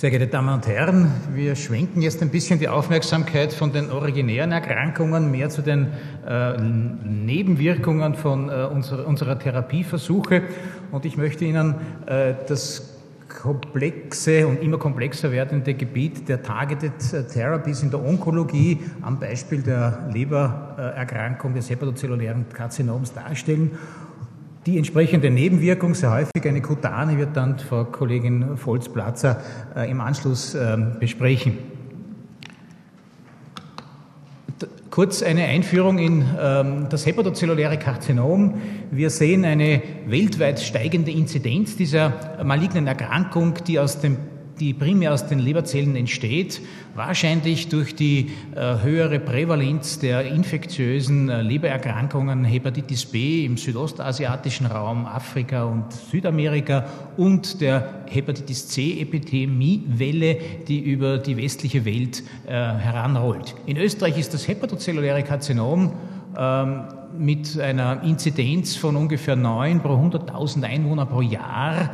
Sehr geehrte Damen und Herren, wir schwenken jetzt ein bisschen die Aufmerksamkeit von den originären Erkrankungen mehr zu den äh, Nebenwirkungen von äh, unserer, unserer, Therapieversuche. Und ich möchte Ihnen äh, das komplexe und immer komplexer werdende Gebiet der Targeted Therapies in der Onkologie am Beispiel der Lebererkrankung des hepatozellulären Karzinoms darstellen die entsprechende Nebenwirkung, sehr häufig eine kutane, wird dann Frau Kollegin Volz-Platzer äh, im Anschluss äh, besprechen. Kurz eine Einführung in ähm, das hepatozelluläre Karzinom. Wir sehen eine weltweit steigende Inzidenz dieser malignen Erkrankung, die aus dem die primär aus den Leberzellen entsteht, wahrscheinlich durch die äh, höhere Prävalenz der infektiösen äh, Lebererkrankungen Hepatitis B im südostasiatischen Raum, Afrika und Südamerika und der Hepatitis C-Epidemiewelle, die über die westliche Welt äh, heranrollt. In Österreich ist das hepatozelluläre Karzinom ähm, mit einer Inzidenz von ungefähr 9 pro 100.000 Einwohner pro Jahr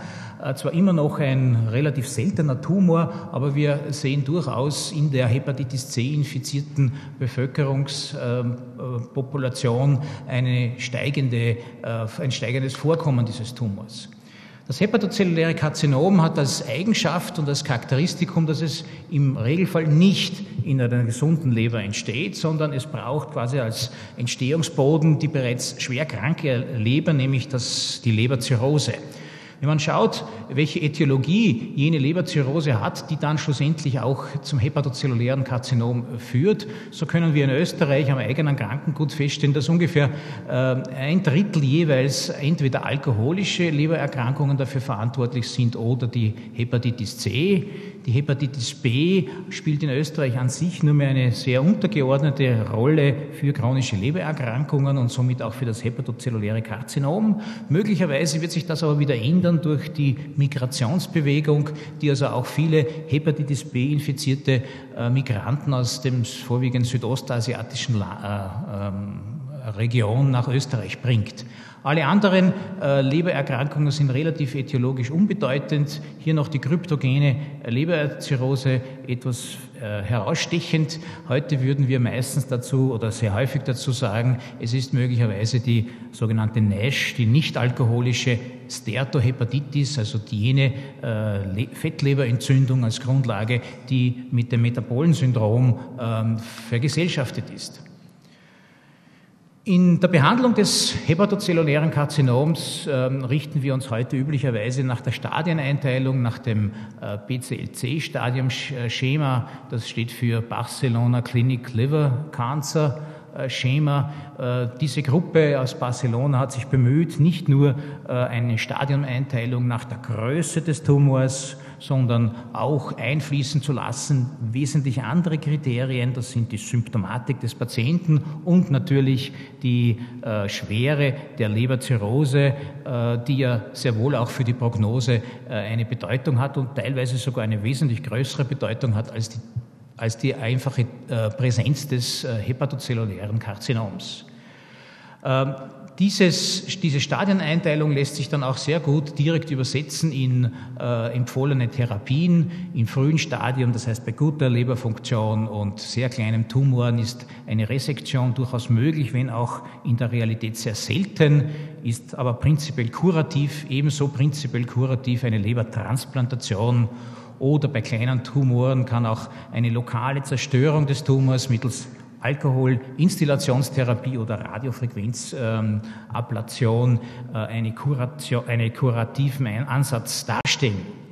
zwar immer noch ein relativ seltener Tumor, aber wir sehen durchaus in der Hepatitis C infizierten Bevölkerungspopulation eine steigende, äh, ein steigendes Vorkommen dieses Tumors. Das hepatozelluläre Karzinom hat als Eigenschaft und als Charakteristikum, dass es im Regelfall nicht in einer gesunden Leber entsteht, sondern es braucht quasi als Entstehungsboden die bereits schwer kranke Leber, nämlich das, die Leberzirrhose. Wenn man schaut, welche Ätiologie jene Leberzirrhose hat, die dann schlussendlich auch zum hepatozellulären Karzinom führt, so können wir in Österreich am eigenen Krankengut feststellen, dass ungefähr äh, ein Drittel jeweils entweder alkoholische Lebererkrankungen dafür verantwortlich sind oder die Hepatitis C. Die Hepatitis B spielt in Österreich an sich nur mehr eine sehr untergeordnete Rolle für chronische Lebererkrankungen und somit auch für das hepatozelluläre Karzinom. Möglicherweise wird sich das aber wieder ändern durch die Migrationsbewegung, die also auch viele Hepatitis B infizierte äh, Migranten aus dem vorwiegend südostasiatischen La äh, ähm, Region nach Österreich bringt. Alle anderen äh, Lebererkrankungen sind relativ etiologisch unbedeutend. Hier noch die kryptogene Leberzirrhose etwas äh, herausstechend. Heute würden wir meistens dazu oder sehr häufig dazu sagen, es ist möglicherweise die sogenannte NASH, die nicht-alkoholische Steatohepatitis, also jene äh, Fettleberentzündung als Grundlage, die mit dem Metabolensyndrom ähm, vergesellschaftet ist. In der Behandlung des hepatozellulären Karzinoms äh, richten wir uns heute üblicherweise nach der Stadieneinteilung, nach dem äh, BCLC-Stadiumschema. Das steht für Barcelona Clinic Liver Cancer äh, Schema. Äh, diese Gruppe aus Barcelona hat sich bemüht, nicht nur äh, eine Stadiumeinteilung nach der Größe des Tumors, sondern auch einfließen zu lassen wesentlich andere Kriterien. Das sind die Symptomatik des Patienten und natürlich die Schwere der Leberzirrhose, die ja sehr wohl auch für die Prognose eine Bedeutung hat und teilweise sogar eine wesentlich größere Bedeutung hat als die als die einfache äh, Präsenz des äh, hepatozellulären Karzinoms. Ähm, dieses, diese Stadieneinteilung lässt sich dann auch sehr gut direkt übersetzen in äh, empfohlene Therapien. Im frühen Stadium, das heißt bei guter Leberfunktion und sehr kleinen Tumoren, ist eine Resektion durchaus möglich, wenn auch in der Realität sehr selten, ist aber prinzipiell kurativ, ebenso prinzipiell kurativ eine Lebertransplantation oder bei kleinen Tumoren kann auch eine lokale Zerstörung des Tumors mittels Alkohol, Installationstherapie oder Radiofrequenzablation äh, eine, Kuration, eine kurativen Ansatz darstellen.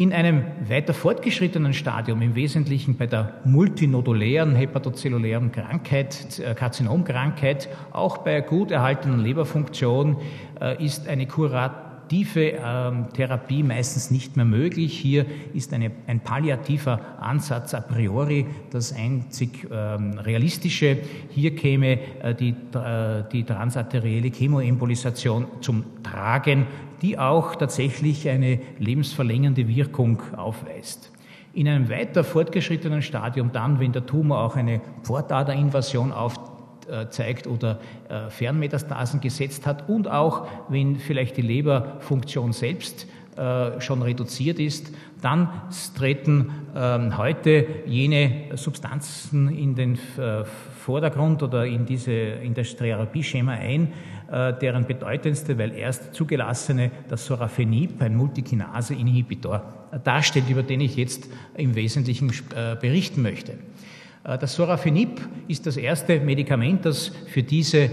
In einem weiter fortgeschrittenen Stadium, im Wesentlichen bei der multinodulären hepatozellulären Krankheit, äh, Karzinomkrankheit, auch bei gut erhaltener Leberfunktion, äh, ist eine Kurat palliative ähm, Therapie meistens nicht mehr möglich. Hier ist eine, ein palliativer Ansatz a priori das einzig ähm, realistische. Hier käme äh, die, äh, die transarterielle Chemoembolisation zum Tragen, die auch tatsächlich eine lebensverlängernde Wirkung aufweist. In einem weiter fortgeschrittenen Stadium, dann, wenn der Tumor auch eine Pfortaderinvasion auf äh, zeigt oder äh, Fernmetastasen gesetzt hat und auch wenn vielleicht die Leberfunktion selbst äh, schon reduziert ist, dann treten ähm, heute jene Substanzen in den äh, Vordergrund oder in, diese, in das Therapieschema ein, äh, deren bedeutendste, weil erst zugelassene, das Sorafenib, ein Multikinase-Inhibitor, darstellt, über den ich jetzt im Wesentlichen berichten möchte. Äh, das Sorafenib ist das erste Medikament, das für diese äh,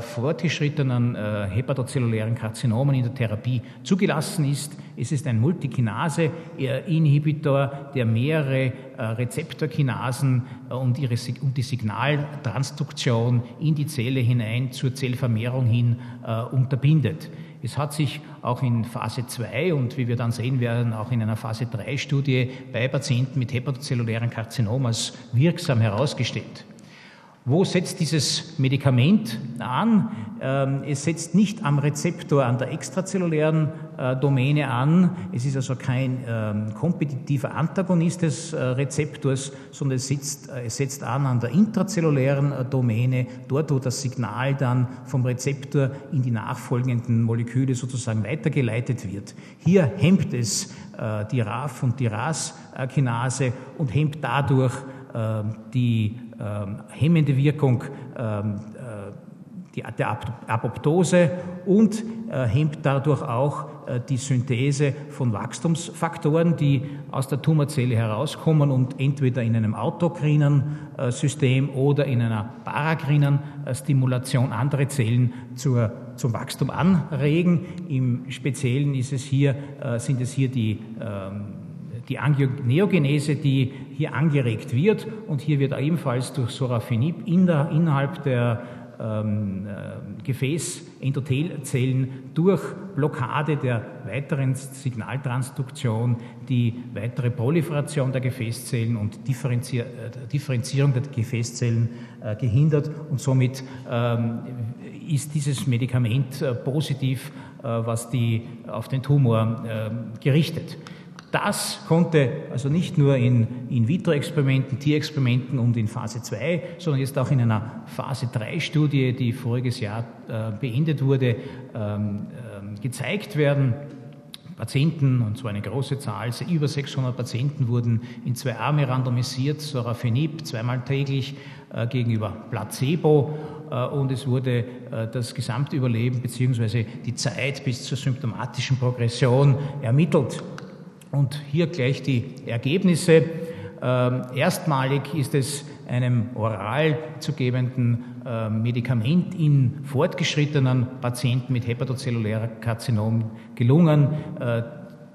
fortgeschrittenen äh, hepatozellulären Karzinomen in der Therapie zugelassen ist. Es ist ein Multikinase-Inhibitor, der mehrere äh, Rezeptorkinasen äh, und, ihre, und die Signaltransduktion in die Zelle hinein zur Zellvermehrung hin äh, unterbindet. Es hat sich auch in Phase 2 und wie wir dann sehen werden, auch in einer Phase 3 Studie bei Patienten mit hepatozellulären Karzinom als wirksam herausgestellt. Wo setzt dieses Medikament an? Ähm, es setzt nicht am Rezeptor an der extrazellulären äh, Domäne an. Es ist also kein ähm, kompetitiver Antagonist des äh, Rezeptors, sondern es setzt, äh, es setzt an an der intrazellulären Domäne, dort wo das Signal dann vom Rezeptor in die nachfolgenden Moleküle sozusagen weitergeleitet wird. Hier hemmt es die RAF und die RAS-Kinase und hemmt dadurch die hemmende Wirkung ähm, äh, der Apoptose und äh, hemmt dadurch auch äh, die Synthese von Wachstumsfaktoren, die aus der Tumorzelle herauskommen und entweder in einem autokrinen System oder in einer parakrinen Stimulation andere Zellen zur, zum Wachstum anregen. Im Speziellen ist es hier, sind es hier die ähm, die Angioneogenese, die hier angeregt wird. Und hier wird ebenfalls durch Sorafenib in der, innerhalb der ähm, äh, Gefäßendothelzellen durch Blockade der weiteren Signaltransduktion die weitere Proliferation der Gefäßzellen und Differenzier äh, Differenzierung der Gefäßzellen äh, gehindert. Und somit ähm, ist dieses Medikament äh, positiv, äh, was die, auf den Tumor ähm, gerichtet. Das konnte also nicht nur in In-vitro-Experimenten, Tierexperimenten und in Phase 2, sondern jetzt auch in einer Phase 3-Studie, die voriges Jahr äh, beendet wurde, ähm, äh, gezeigt werden. Patienten, und zwar eine große Zahl, über 600 Patienten wurden in zwei Arme randomisiert, Sorafenib zweimal täglich äh, gegenüber Placebo äh, und es wurde äh, das Gesamtüberleben bzw. die Zeit bis zur symptomatischen Progression ermittelt. Und hier gleich die Ergebnisse. Ähm, erstmalig ist es einem oral zu gebenden äh, Medikament in fortgeschrittenen Patienten mit hepatozellulärer Karzinom gelungen, äh,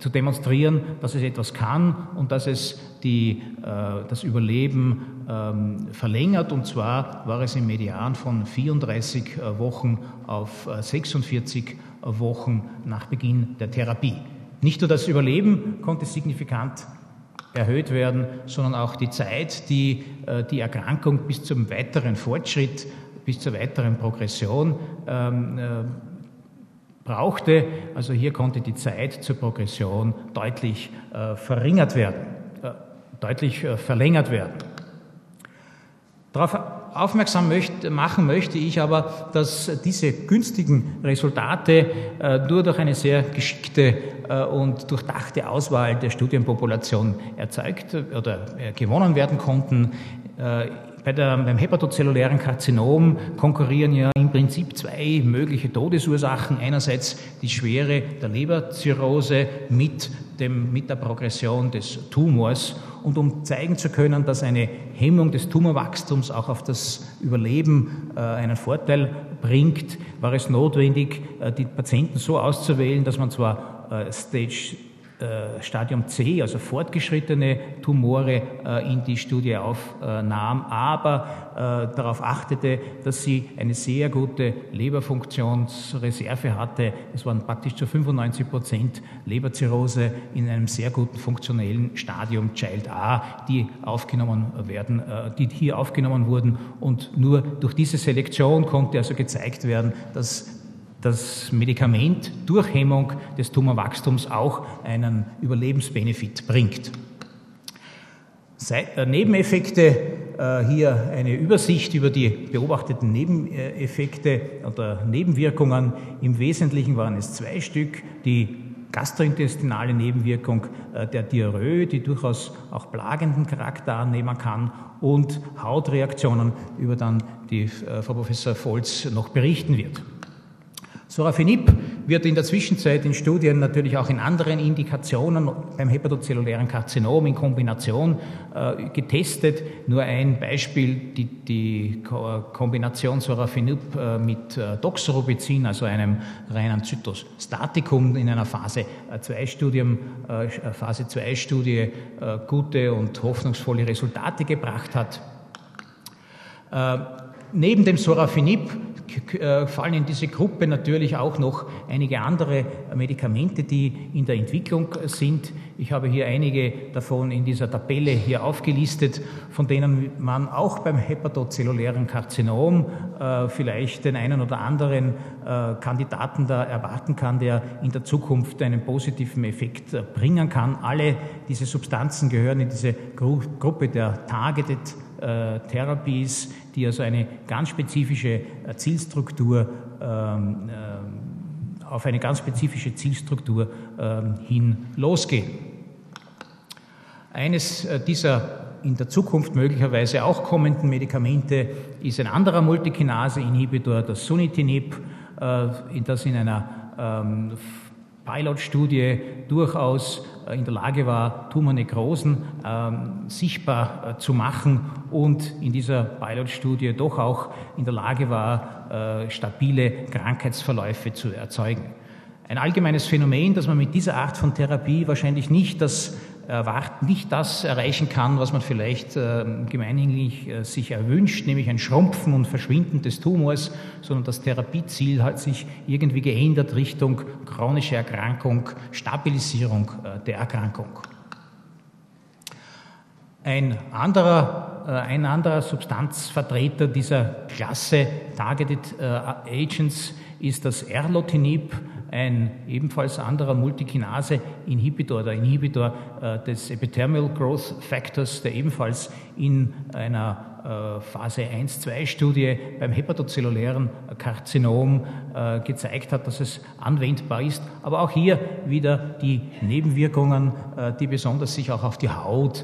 zu demonstrieren, dass es etwas kann und dass es die, äh, das Überleben ähm, verlängert. Und zwar war es im Median von 34 äh, Wochen auf 46 äh, Wochen nach Beginn der Therapie. Nicht nur das Überleben konnte signifikant erhöht werden, sondern auch die Zeit, die äh, die Erkrankung bis zum weiteren Fortschritt, bis zur weiteren Progression ähm, äh, brauchte. Also hier konnte die Zeit zur Progression deutlich äh, verringert werden, äh, deutlich äh, verlängert werden. Darauf aufmerksam möchte, machen möchte ich aber, dass diese günstigen Resultate äh, nur durch eine sehr geschickte äh, und durchdachte Auswahl der Studienpopulation erzeugt oder äh, gewonnen werden konnten. Bei der, beim hepatozellulären Karzinom konkurrieren ja im Prinzip zwei mögliche Todesursachen. Einerseits die Schwere der Leberzirrhose mit, dem, mit der Progression des Tumors. Und um zeigen zu können, dass eine Hemmung des Tumorwachstums auch auf das Überleben äh, einen Vorteil bringt, war es notwendig, äh, die Patienten so auszuwählen, dass man zwar äh, Stage Stadium C, also fortgeschrittene Tumore, äh, in die Studie aufnahm, aber äh, darauf achtete, dass sie eine sehr gute Leberfunktionsreserve hatte. Es waren praktisch zu 95 Prozent Leberzirrhose in einem sehr guten funktionellen Stadium Child A, die aufgenommen werden, die hier aufgenommen wurden. Und nur durch diese Selektion konnte also gezeigt werden, dass das Medikament durch Hemmung des Tumorwachstums auch einen Überlebensbenefit bringt. Äh, Nebeneffekte, äh, hier eine Übersicht über die beobachteten Nebeneffekte oder Nebenwirkungen. Im Wesentlichen waren es zwei Stück, die gastrointestinale Nebenwirkung äh, der Diarrhoe, die durchaus auch plagenden Charakter annehmen kann und Hautreaktionen, über dann die Frau Professor Volz noch berichten wird. Sorafenib wird in der Zwischenzeit in Studien natürlich auch in anderen Indikationen beim hepatozellulären Karzinom in Kombination äh, getestet. Nur ein Beispiel, die, die Kombination Sorafenib äh, mit äh, Doxorubicin, also einem reinen Zytostatikum in einer Phase 2 Studium, äh, Phase 2 Studie äh, gute und hoffnungsvolle Resultate gebracht hat. Äh, neben dem Sorafenib äh, fallen in diese Gruppe natürlich auch noch einige andere Medikamente, die in der Entwicklung sind. Ich habe hier einige davon in dieser Tabelle hier aufgelistet, von denen man auch beim hepatozellulären Karzinom äh, vielleicht den einen oder anderen äh, Kandidaten da erwarten kann, der in der Zukunft einen positiven Effekt äh, bringen kann. Alle diese Substanzen gehören in diese Gru Gruppe der Targeted äh, Therapies, die also eine ganz spezifische äh, Zielstruktur ähm, äh, auf eine ganz spezifische Zielstruktur ähm, hin losgehen. Eines dieser in der Zukunft möglicherweise auch kommenden Medikamente ist ein anderer Multikinase-Inhibitor, das Sunitinib, das in einer ähm, Pilotstudie durchaus äh, in der Lage war, Tumornekrosen ähm, sichtbar äh, zu machen und in dieser Pilotstudie doch auch in der Lage war, äh, stabile Krankheitsverläufe zu erzeugen. Ein allgemeines Phänomen, dass man mit dieser Art von Therapie wahrscheinlich nicht das erwarten, nicht das erreichen kann, was man vielleicht äh, gemeinhinlich äh, sich erwünscht, nämlich ein Schrumpfen und Verschwinden des Tumors, sondern das Therapieziel hat sich irgendwie geändert Richtung chronische Erkrankung, Stabilisierung äh, der Erkrankung. Ein anderer, ein anderer Substanzvertreter dieser Klasse Targeted Agents ist das Erlotinib, ein ebenfalls anderer Multikinase-Inhibitor, der Inhibitor äh, des Epithermal Growth Factors, der ebenfalls in einer äh, Phase 1-2-Studie beim hepatozellulären Karzinom äh, gezeigt hat, dass es anwendbar ist. Aber auch hier wieder die Nebenwirkungen, die besonders sich auch auf die Haut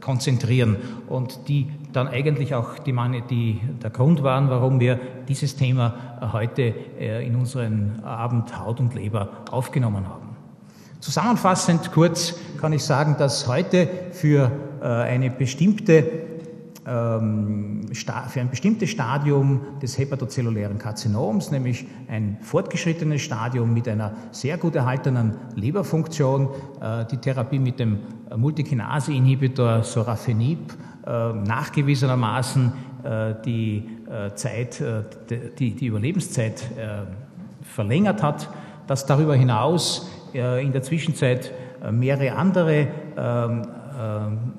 konzentrieren und die dann eigentlich auch die, die, der Grund waren, warum wir dieses Thema heute äh, in unseren Abend Haut und Leber aufgenommen haben. Zusammenfassend kurz kann ich sagen, dass heute für äh, eine bestimmte für ein bestimmtes Stadium des hepatozellulären Karzinoms, nämlich ein fortgeschrittenes Stadium mit einer sehr gut erhaltenen Leberfunktion, äh, die Therapie mit dem Multikinase-Inhibitor Sorafenib äh, nachgewiesenermaßen äh, die Zeit, die, Überlebenszeit verlängert hat, dass darüber hinaus in der Zwischenzeit mehrere andere ähm, äh,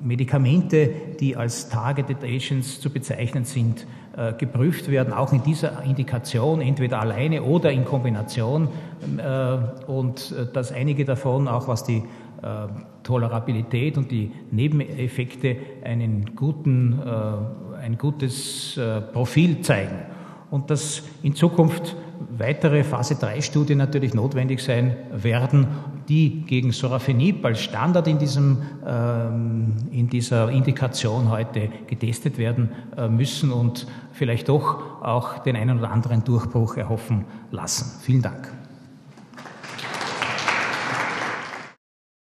Medikamente, die als Targeted Agents zu bezeichnen sind, äh, geprüft werden, auch in dieser Indikation, entweder alleine oder in Kombination. Äh, und dass einige davon, auch was die Tolerabilität und die Nebeneffekte, einen guten, ein gutes Profil zeigen. Und dass in Zukunft weitere Phase 3 Studien natürlich notwendig sein werden, die gegen Sorafenib als Standard in, diesem, ähm, in dieser Indikation heute getestet werden äh, müssen und vielleicht doch auch den einen oder anderen Durchbruch erhoffen lassen. Vielen Dank.